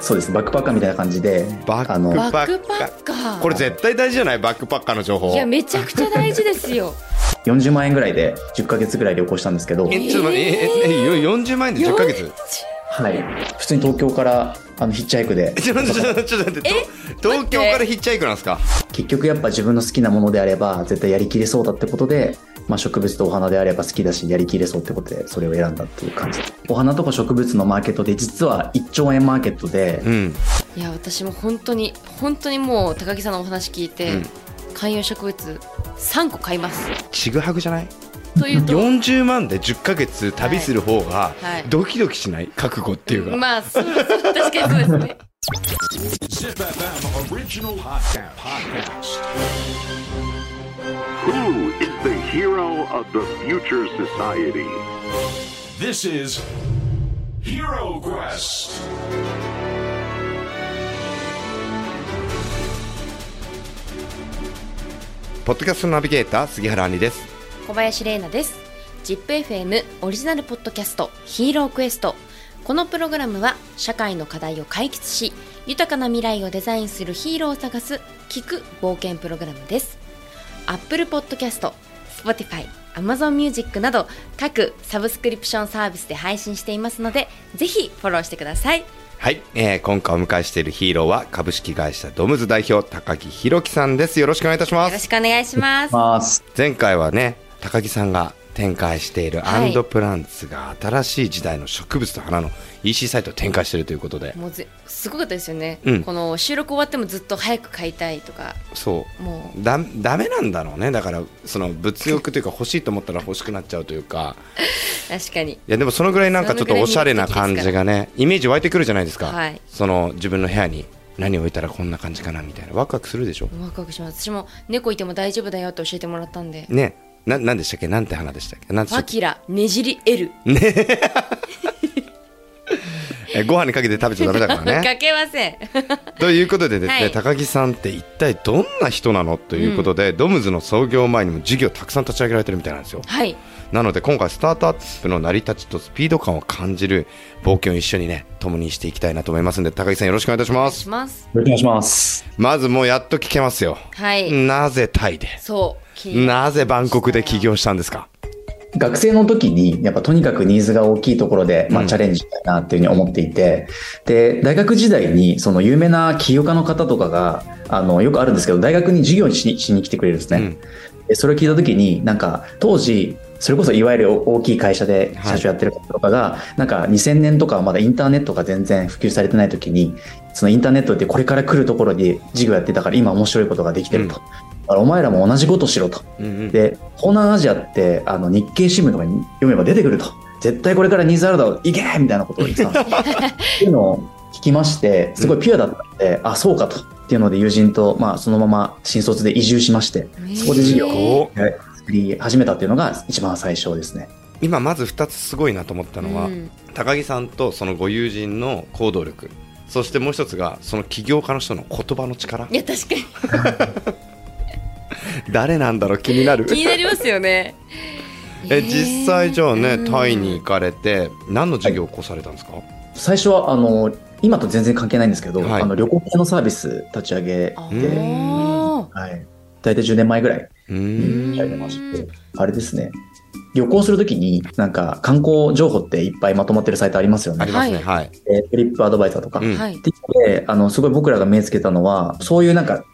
そうです。バックパッカーみたいな感じでバックあのパバックパッカー。これ絶対大事じゃない？バックパッカーの情報。いやめちゃくちゃ大事ですよ。40万円ぐらいで10ヶ月ぐらい旅行したんですけど、えちょっと待って。えええよ40万円で10ヶ月？はい、普通に東京からあのヒッチハイクで。ちょっと待って。と東京からヒッチハイクなんですか？結局やっぱ自分の好きなものであれば絶対やりきれそうだってことで、まあ、植物とお花であれば好きだしやりきれそうってことでそれを選んだっていう感じ。お花とか植物のマーケットで実は1兆円マーケットで、うん。いや私も本当に本当にもう高木さんのお話聞いて、うん。観葉植物3個買います。ちぐはぐじゃない？というと40万で10ヶ月旅する方がはいドキドキしない？覚悟っていうか、まあそうそう確かにそうですね. Who is the hero of the future society? This is Hero Quest. ポッドキャストナビゲーター杉原杏里です小林玲奈です ZIPFM オリジナルポッドキャストヒーロークエストこのプログラムは社会の課題を解決し豊かな未来をデザインするヒーローを探す聞く冒険プログラムです Apple Podcast、Spotify、Amazon Music など各サブスクリプションサービスで配信していますのでぜひフォローしてください。はい、えー今回お迎えしているヒーローは株式会社ドムズ代表高木弘樹さんです。よろしくお願いいたしまよろすしくお願いします。前回はね高木さんが展開しているアンドプランツが新しい時代の植物と花の EC サイトを展開しているということで。もうぜすごかったですよね、うん。この収録終わってもずっと早く買いたいとか。そう。もう。だダメなんだろうね。だからその物欲というか欲しいと思ったら欲しくなっちゃうというか。確かに。いやでもそのぐらいなんかちょっとおしゃれな感じがね。イメージ湧いてくるじゃないですか、はい。その自分の部屋に何置いたらこんな感じかなみたいな。ワクワクするでしょ？ワクワクします。私も猫いても大丈夫だよって教えてもらったんで。ねななんでしたっけ？なんて花でしたっけ？なんてファキラねじり L えご飯にかけて食べちゃダメだからね。かけません。ということでですね、はい。高木さんって一体どんな人なのということで、ドムズの創業前にも事業たくさん立ち上げられてるみたいなんですよ。はい。なので今回スタートアップの成り立ちとスピード感を感じる冒険を一緒にね共にしていきたいなと思いますんで高木さんよろしくお願いいたします。しますよろしくお願いします。まずもうやっと聞けますよ、はい、なぜタイで？そうなぜバンコクで起業したんですか？学生の時にやっぱとにかくニーズが大きいところで、まあ、うん。チャレンジしたいなっていうふうに思っていて、で大学時代にその有名な起業家の方とかがあのよくあるんですけど大学に授業にしにしに来てくれるんですね、うん。でそれを聞いた時になんか当時それこそいわゆる大きい会社で社長やってる方とかが、なんか2000年とかはまだインターネットが全然普及されてない時にそのインターネットってこれから来るところで授業やってたから今面白いことができてると、うん。だからお前らも同じことしろと。うんうん。で東南アジアってあの日経新聞とかに読めば出てくると。絶対これからニーズあるだろう。行けみたいなことを言ってたんですよ。っていうのを聞きましてすごいピュアだったので、あそうかと。っていうので友人と、まあ、そのまま新卒で移住しましてそこで事業を作り始めたっていうのが一番最初ですね。今まず2つすごいなと思ったのは、うん。高木さんとそのご友人の行動力。そしてもう一つがその起業家の人の言葉の力。いや確か 誰なんだろう？気になる。に気になりますよね。え実際じゃあね、うん。タイに行かれて何の事業を起こされたんですか、最初はあの今と全然関係ないんですけど、はい。あの旅行系のサービス立ち上げあて、ー。はい、大体10年前ぐらいうーん。立ち上げましてあれですね。旅行するときになんか観光情報っていっぱいまとまってるサイトありますよね。あり。ますね。はい、えートリップアドバイザーとか。うん。はいでであのすごい僕らが目つけたのはそういうなんか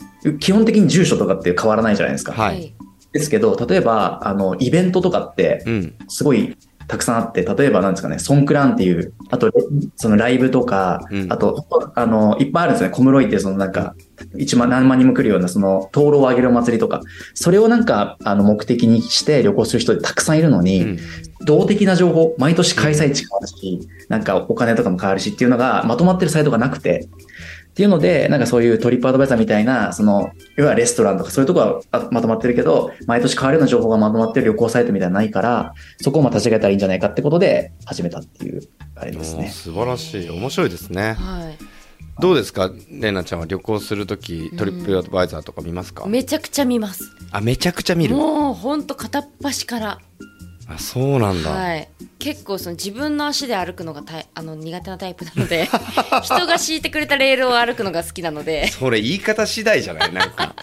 基本的に住所とかって変わらないじゃないですか。はい。ですけど例えばあのイベントとかってうん。すごいたくさんあって例えばなんですかねソンクランっていうあとそのライブとか、うん。あとあのいっぱいあるんですね。小室井ってそのなんか1万何万人も来るようなその灯籠をあげるお祭りとかそれをなんかあの目的にして旅行する人ってたくさんいるのに、うん。動的な情報、毎年開催地変わるし、なんかお金とかも変わるしっていうのがまとまってるサイトがなくて、っていうので、なんかそういうトリップアドバイザーみたいな、その、いわゆるレストランとかそういうとこはあまとまってるけど、毎年変わるような情報がまとまってる旅行サイトみたいなのないから、そこをまあ立ち上げたらいいんじゃないかってことで始めたっていう、あれですね。素晴らしい。面白いですね。はいどうですか？レイナちゃんは旅行するときトリップアドバイザーとか見ますか、めちゃくちゃ見ます。あめちゃくちゃ見る？もうほんと片っ端から。あそうなんだ、はい、結構その自分の足で歩くのがたいあの苦手なタイプなので 人が敷いてくれたレールを歩くのが好きなので。それ言い方次第じゃない？なんか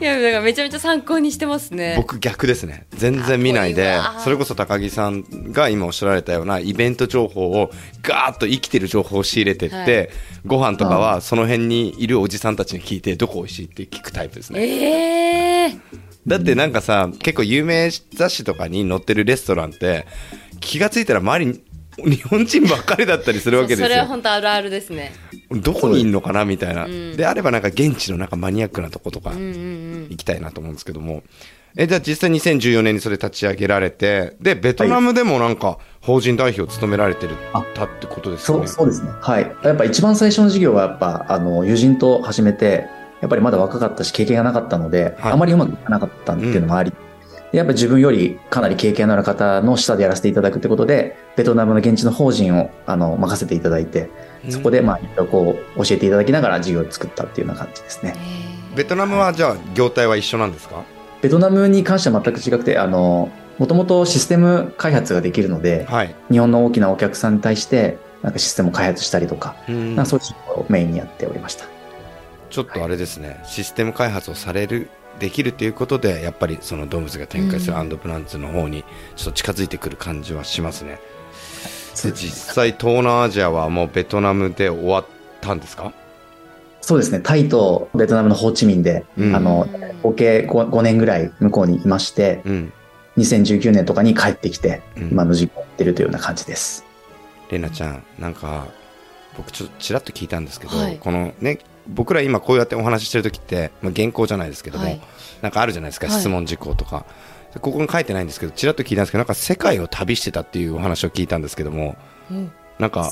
いやだからめちゃめちゃ参考にしてますね。僕逆ですね。全然見ないでそれこそ高木さんが今おっしゃられたようなイベント情報をガーッと生きてる情報を仕入れてって、はい。ご飯とかはその辺にいるおじさんたちに聞いてどこ美味しいって聞くタイプですね。ええー、だってなんかさ結構有名雑誌とかに載ってるレストランって気がついたら周りに日本人ばっかりだったりするわけですそれはよ本当あるあるですね。どこにいんのかなみたいな、ん。であればなんか現地のなんかマニアックなとことかうんうんうん行きたいなと思うんですけどもえじゃあ実際2014年にそれ立ち上げられてでベトナムでもなんか法人代表を務められてるあたってことですよねそうそうですね。はい。やっぱ一番最初の授業はやっぱ、あの、友人と始めて、やっぱりまだ若かったし経験がなかったので、はいあまりうまくいかなかったっていうのもあり、でやっぱ自分よりかなり経験のある方の下でやらせていただくってことで、ベトナムの現地の法人をあの任せていただいて、そこでまあ、いろいろこう、教えていただきながら授業を作ったっていうような感じですね。ベトナムはじゃあ業態は一緒なんですか？ベトナムに関しては全く違くて、あの、もともとシステム開発ができるので、はい。日本の大きなお客さんに対して、なんかシステムを開発したりとか、うん。なんかそういう仕事をメインにやっておりました。ちょっとあれですね。システム開発をされるできるということでやっぱりそのドームズが展開するアンドプランツの方にちょっと近づいてくる感じはしますね。で実際東南アジアはもうベトナムで終わったんですか？そうですね、タイとベトナムのホーチミンで、うん。あの、合計 5, 5年ぐらい向こうにいまして、うん。2019年とかに帰ってきて、うん。今の実行ってるというような感じです。レナちゃんなんか僕ちょっとちらっと聞いたんですけど、はい。このね僕ら今こうやってお話ししてる時って、まあ、原稿じゃないですけども、はい。なんかあるじゃないですか、はい。質問事項とか。でここに書いてないんですけどちらっと聞いたんですけどなんか世界を旅してたっていうお話を聞いたんですけどもうん。なんか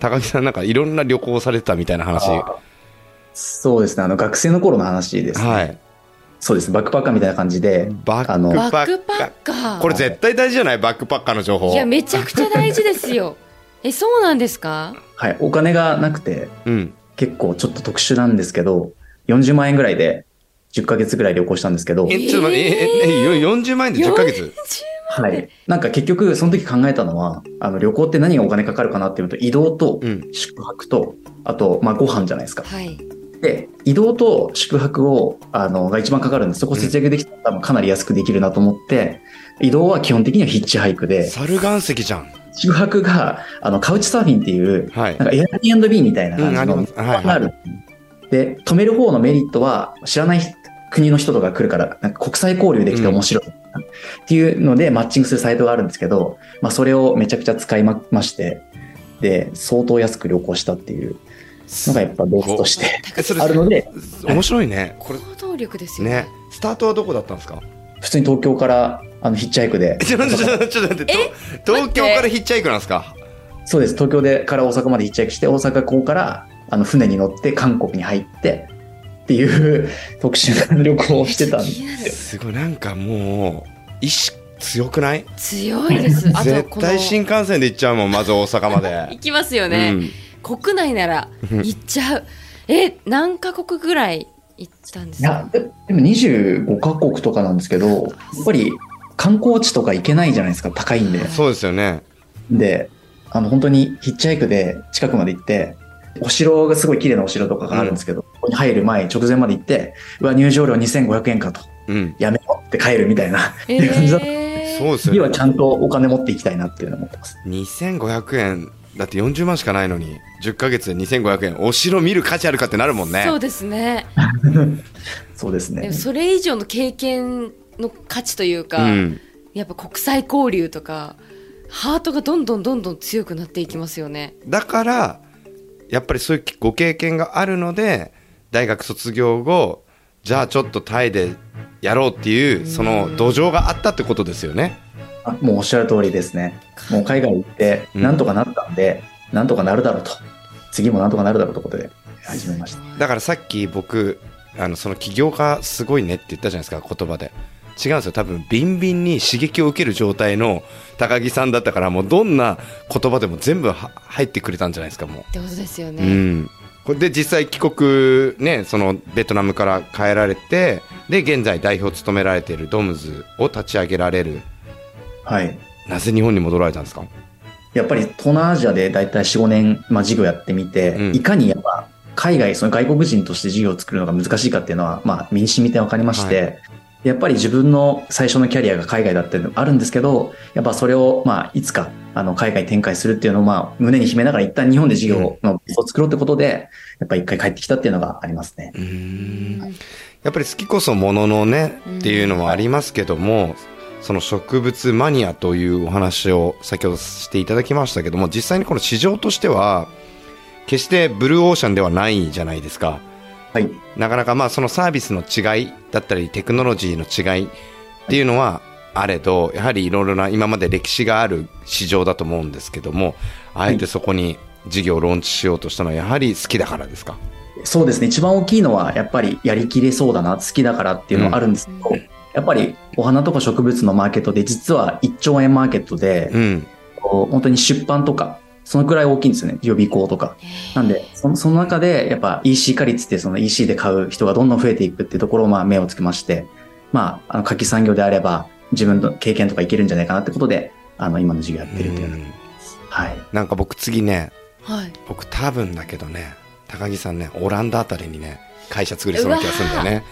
高木さんなんかいろんな旅行をされてたみたいな話あそうですね、あの、学生の頃の話ですね。はい。そうです、バックパッカーみたいな感じで、バッあのクパッバックパカッカー。ーこれ絶対大事じゃない？バックパッカーの情報。いやめちゃくちゃ大事ですよ。えそうなんですか？はい、お金がなくて、うん。結構ちょっと特殊なんですけど、40万円ぐらいで10ヶ月ぐらい旅行したんですけど、えちょっと待って。えええよ40万円で10ヶ月？はい。なんか結局、その時考えたのは、あの、旅行って何がお金かかるかなっていうと、移動とうん。宿泊と、あと、まあ、ご飯じゃないですか。はいで、移動と宿泊を、あの、が一番かかるんで、そこ節約できたらかなり安くできるなと思って、移動は基本的にはヒッチハイクで、猿岩石じゃん。宿泊が、あの、カウチサーフィンっていう、はい。なんか Airbnb みたいな感じの、うんはいはい。がある。で、止める方のメリットは、知らない国の人とか来るから、なんか国際交流できて面白い。っていうので、マッチングするサイトがあるんですけど、まあ、それをめちゃくちゃ使いままして、で、相当安く旅行したっていうのがやっぱベースとして あるので、面白いね。これ行動力ですよね。スタートはどこだったんですか？普通に東京からあのヒッチハイクで。え、ちょっと待って東京からヒッチハイクなんですか？そうです、東京でから大阪までヒッチハイクして、大阪港からあの船に乗って韓国に入ってっていう 特殊な旅行をしてたんですごいなんかもう意志強くない？強いです。絶対新幹線で行っちゃうもんまず大阪ま行できますよね、国内なら行っちゃう。え何カ国ぐらい行ったんですか？いや、ででも25カ国とかなんですけど、やっぱり観光地とか行けないじゃないですか、高いんで。うん。そうですよね。で、あの、本当にヒッチハイクで近くまで行って、お城がすごい綺麗なお城とかがあるんですけど、ここに入る前、直前まで行って、うわ、入場料2500円かと、うん。やめろって帰るみたいな、えいう感じだった。ーそうですよね。次はちゃんとお金持っていきたいなっていうのを思ってます。2500円だって40万しかないのに10ヶ月で2500円お城見る価値あるかってなるもんね。そうですね。そうですね。それ以上の経験の価値というか、うん。やっぱ国際交流とかハートがどんどんどんどん強くなっていきますよね。だからやっぱりそういうご経験があるので大学卒業後じゃあちょっとタイでやろうっていうその土壌があったってことですよね。あもうおっしゃる通りですね。もう海外行って、うん。なんとかなったんで、なんとかなるだろうと。次もなんとかなるだろうということで始めました。だからさっき僕あのその起業家すごいねって言ったじゃないですか言葉で。違うんですよ。多分ビンビンに刺激を受ける状態の高木さんだったからもうどんな言葉でも全部は入ってくれたんじゃないですかもってことですよう、ね、うん。これで実際帰国ねそのベトナムから帰られてで現在代表を務められているドムズを立ち上げられるはい。なぜ日本に戻られたんですか？やっぱり東南アジアでだいたい4、5年、まあ、事業やってみて、うん。いかにやっぱ海外、その外国人として事業を作るのが難しいかっていうのは、まあ、身に染みて分かりまして、やっぱり自分の最初のキャリアが海外だっていうのがあるんですけど、やっぱそれを、まあ、いつか、あの、海外に展開するっていうのを、まあ、胸に秘めながら一旦日本で事業を、まあ、を作ろうってことで、やっぱり一回帰ってきたっていうのがありますね。うーん。やっぱり好きこそもののねっていうのもありますけども、その植物マニアというお話を先ほどしていただきましたけども実際にこの市場としては決してブルーオーシャンではないじゃないですかはい。なかなかまあそのサービスの違いだったりテクノロジーの違いっていうのはあれどやはりいろいろな今まで歴史がある市場だと思うんですけどもあえてそこに事業をローンチしようとしたのはやはり好きだからですか？そうですね。一番大きいのは、やっぱりやりきれそうだな、好きだからっていうのはあるんですけど、やっぱりお花とか植物のマーケットで、実は1兆円マーケットで、うんこう本当に出版とか、そのくらい大きいんですよね。予備校とか。なんで、そその中で、やっぱ EC 化率ってその EC で買う人がどんどん増えていくっていうところをまあ目をつけまして、まあ、あの、夏季産業であれば、自分の経験とかいけるんじゃないかなってことで、あの、今の授業やってるっていうう。んはい。なんか僕次ねはい僕多分だけどね高木さんねオランダあたりにね会社作りそうな気がするんだよね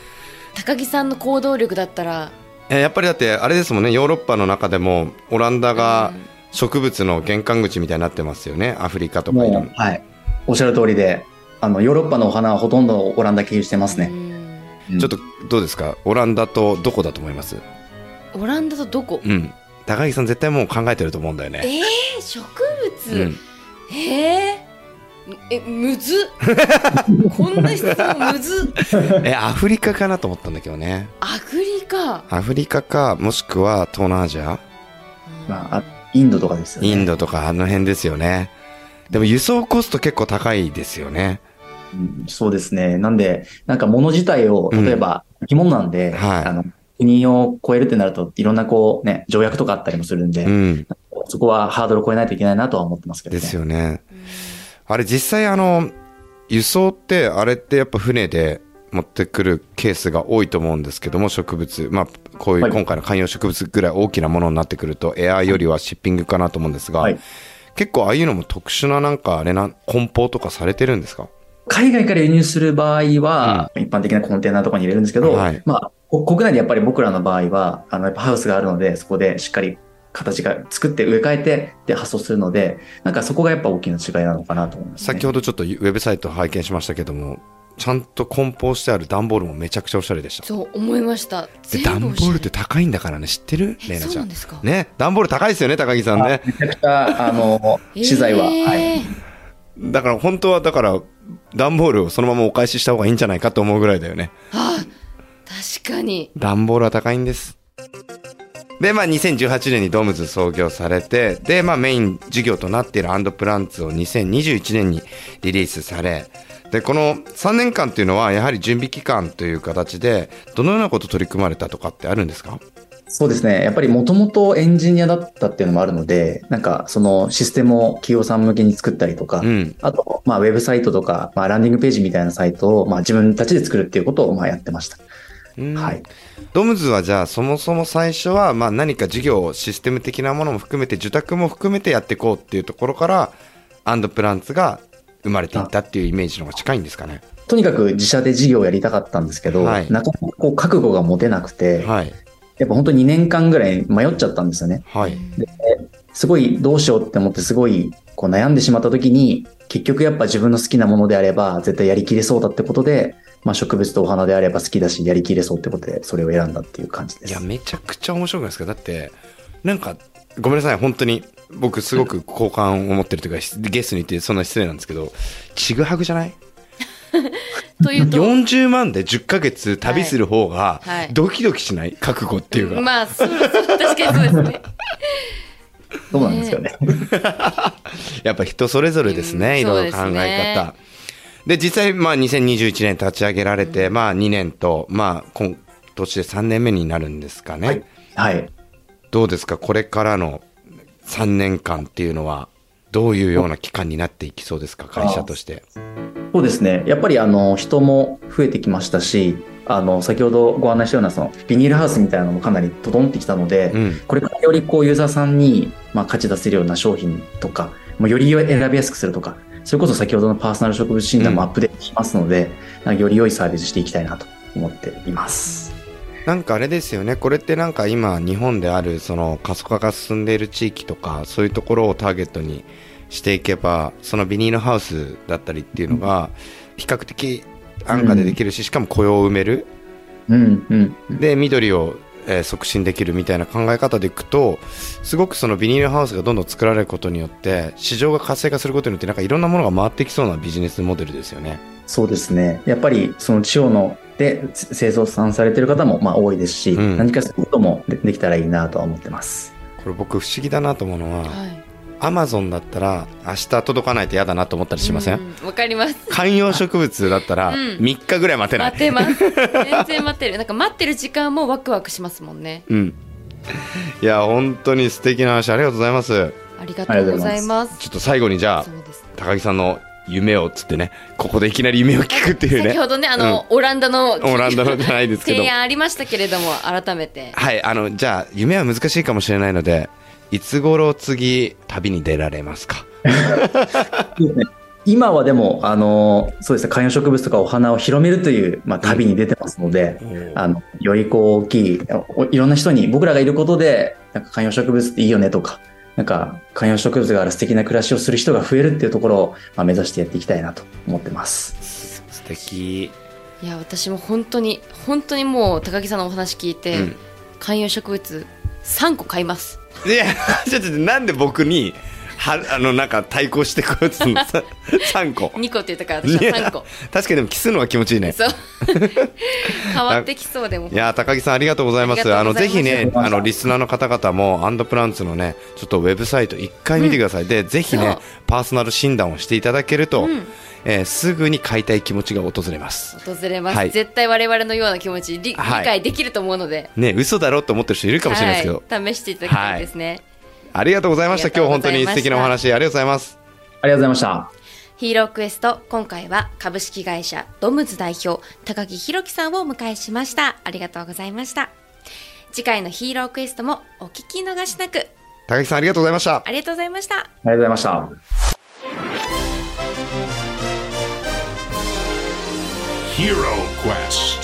高木さんの行動力だったら。えやっぱりだってあれですもんね。ヨーロッパの中でもオランダが植物の玄関口みたいになってますよね。アフリカとかいろんな、もうはい。おっしゃる通りで、あの、ヨーロッパのお花はほとんどオランダ経由してますね。うん。ちょっとどうですか？オランダとどこだと思います？オランダとどこ？うん。高木さん絶対もう考えてると思うんだよね。えー、植物、うん。えー、えむずっ。こんな質問むずっ。えアフリカかなと思ったんだけどね。アフリカ。アフリカかもしくは東南アジア。まあ、あインドとかですよね。インドとかあの辺ですよね。でも輸送コスト結構高いですよね。うんそうですね。なんで、なんか物自体を、うん。例えば、生き物なんで、はい。あの、国を超えるってなると、いろんなこうね、条約とかあったりもするんで、うん。そこはハードルを超えないといけないなとは思ってますけどね。ですよねあれ実際あの輸送ってあれってやっぱ船で持ってくるケースが多いと思うんですけども植物まあこういうはい。今回の観葉植物ぐらい大きなものになってくるとエアーよりはシッピングかなと思うんですが、はい。結構ああいうのも特殊ななんかあれな梱包とかされてるんですか？海外から輸入する場合は、一般的なコンテナとかに入れるんですけど、はい。まあ、こ国内でやっぱり僕らの場合は、あの、やっぱハウスがあるので、そこでしっかり形が作って植え替えて、で、発送するので、なんかそこがやっぱ大きな違いなのかなと思います、ね。先ほどちょっとウェブサイト拝見しましたけどもちゃんと梱包してある段ボールもめちゃくちゃおしゃれでした。そう思いました。で全段ボールって高いんだからね知ってる？えレイナちゃそうなんんですか？ね段ボール高いですよね高木さんね。めちゃくちゃ、あの、資材は、えーはい。だから本当はだから段ボールをそのままお返しした方がいいんじゃないかと思うぐらいだよね。あ確かに。段ボールは高いんですでまあ2018年にドームズ創業されてでまあメイン事業となっているアンドプランツを2021年にリリースされでこの3年間っていうのはやはり準備期間という形でどのようなこと取り組まれたとかってあるんですか？そうですね。やっぱりもともとエンジニアだったっていうのもあるので、なんかそのシステムを企業さん向けに作ったりとか、うんあと、まあ、ウェブサイトとか、まあ、ランディングページみたいなサイトを、まあ、自分たちで作るっていうことを、まあ、やってました。うん。はい。ドムズはじゃあそもそも最初はまあ何か事業システム的なものも含めて受託も含めてやっていこうっていうところからアンドプランツが生まれていったっていうイメージの方が近いんですかね。とにかく自社で事業をやりたかったんですけど、はい。なかなかこう覚悟が持てなくて、はい。やっぱ本当2年間ぐらい迷っちゃったんですよね。はい。すごいどうしようって思ってすごいこう悩んでしまった時に、結局やっぱ自分の好きなものであれば絶対やりきれそうだってことで、まあ、植物とお花であれば好きだしやりきれそうってことでそれを選んだっていう感じです。いやめちゃくちゃ面白くないですか？だってなんかごめんなさい本当に僕すごく好感を持ってるというかゲストに言ってそんな失礼なんですけどちぐはぐじゃない？というと40万で10ヶ月旅する方がはい。はい。ドキドキしない？覚悟っていうか、まあそうそう確かにそうですねそうなんですよね。やっぱ人それぞれですね、うんいろいろ考えね方。で、実際、まあ、2021年立ち上げられて、まあ、2年と、まあ、今年で3年目になるんですかね。はい。はい。どうですか、これからの3年間っていうのは、どういうような期間になっていきそうですか、会社として。そうですね。やっぱりあの人も増えてきましたし、あの、先ほどご案内したような、その、ビニールハウスみたいなのもかなり整ってきたので、うん。これからよりこうユーザーさんに、まあ、価値出せるような商品とか、もうより選びやすくするとか、それこそ先ほどのパーソナル植物診断もアップデートしますので、なんかより良いサービスしていきたいなと思っています。なんかあれですよね、これってなんか今、日本であるその過疎化が進んでいる地域とか、そういうところをターゲットにしていけば、そのビニールハウスだったりっていうのが、比較的安価でできるし、しかも雇用を埋める、うん、うん。で緑を、えー促進できるみたいな考え方でいくと、すごくそのビニールハウスがどんどん作られることによって、市場が活性化することによって、なんかいろんなものが回ってきそうなビジネスモデルですよね。そうですね。やっぱり、その地方ので製造産されてる方もまあ多いですし、うん何かそういうこともでできたらいいなとは思ってます。これ僕不思議だなと思うのは、はいアマゾンだったら明日届かないと嫌だなと思ったりしません、うんわかります観葉植物だったらうん3日ぐらい待てない。待てます全然待ってるなんか待ってる時間もワクワクしますもんねうん。いや、本当に素敵な話ありがとうございます。ありがとうございますちょっと最後にじゃあそ、うです高木さんの夢をつってね、ここでいきなり夢を聞くっていうね 先。ほどねあの、オランダのオランダのじゃないですけど 提。案ありましたけれども改めてはい、あの、じゃあ、夢は難しいかもしれないので、いつ頃次、旅に出られますか？今はでも、あの、そうですね、観葉植物とかお花を広めるという、まあ、旅に出てますので、あの、よりこう大きい、おいろんな人に僕らがいることで、なんか観葉植物っていいよねとか、なんか観葉植物がある素敵な暮らしをする人が増えるっていうところを、まあ、目指してやっていきたいなと思ってます。素敵。いや私も本当に本当にもう高木さんのお話聞いて、うん観葉植物3個買いますいや、ちょっとなんで僕に、は、あの、なんか対抗してこうやってのさ 3個。2個って言ったから私は3個。確かにでもキスのは気持ちいいね。そう。変わってきそうでもいやー高木さんありがとうございます。あのぜひね、あのリスナーの方々もアンドプランツのね、ちょっとウェブサイト一回見てください。で、ぜひねパーソナル診断をしていただけると、うん。えーすぐに買いたい気持ちが訪れます。訪れます、はい。絶対我々のような気持ち理,、はい。理解できると思うので。ね、嘘だろって思ってる人いるかもしれないですけど、はい、試していただきたいですね、ありがとうございました。今日本当に素敵なお話ありがとうございます。ありがとうございました。ヒーロークエスト今回は株式会社ドムズ代表高木弘樹さんをお迎えしましたありがとうございました次回のヒーロークエストもお聞き逃しなく高木さんありがとうございました。ありがとうございましたありがとうございました。Hero Quest.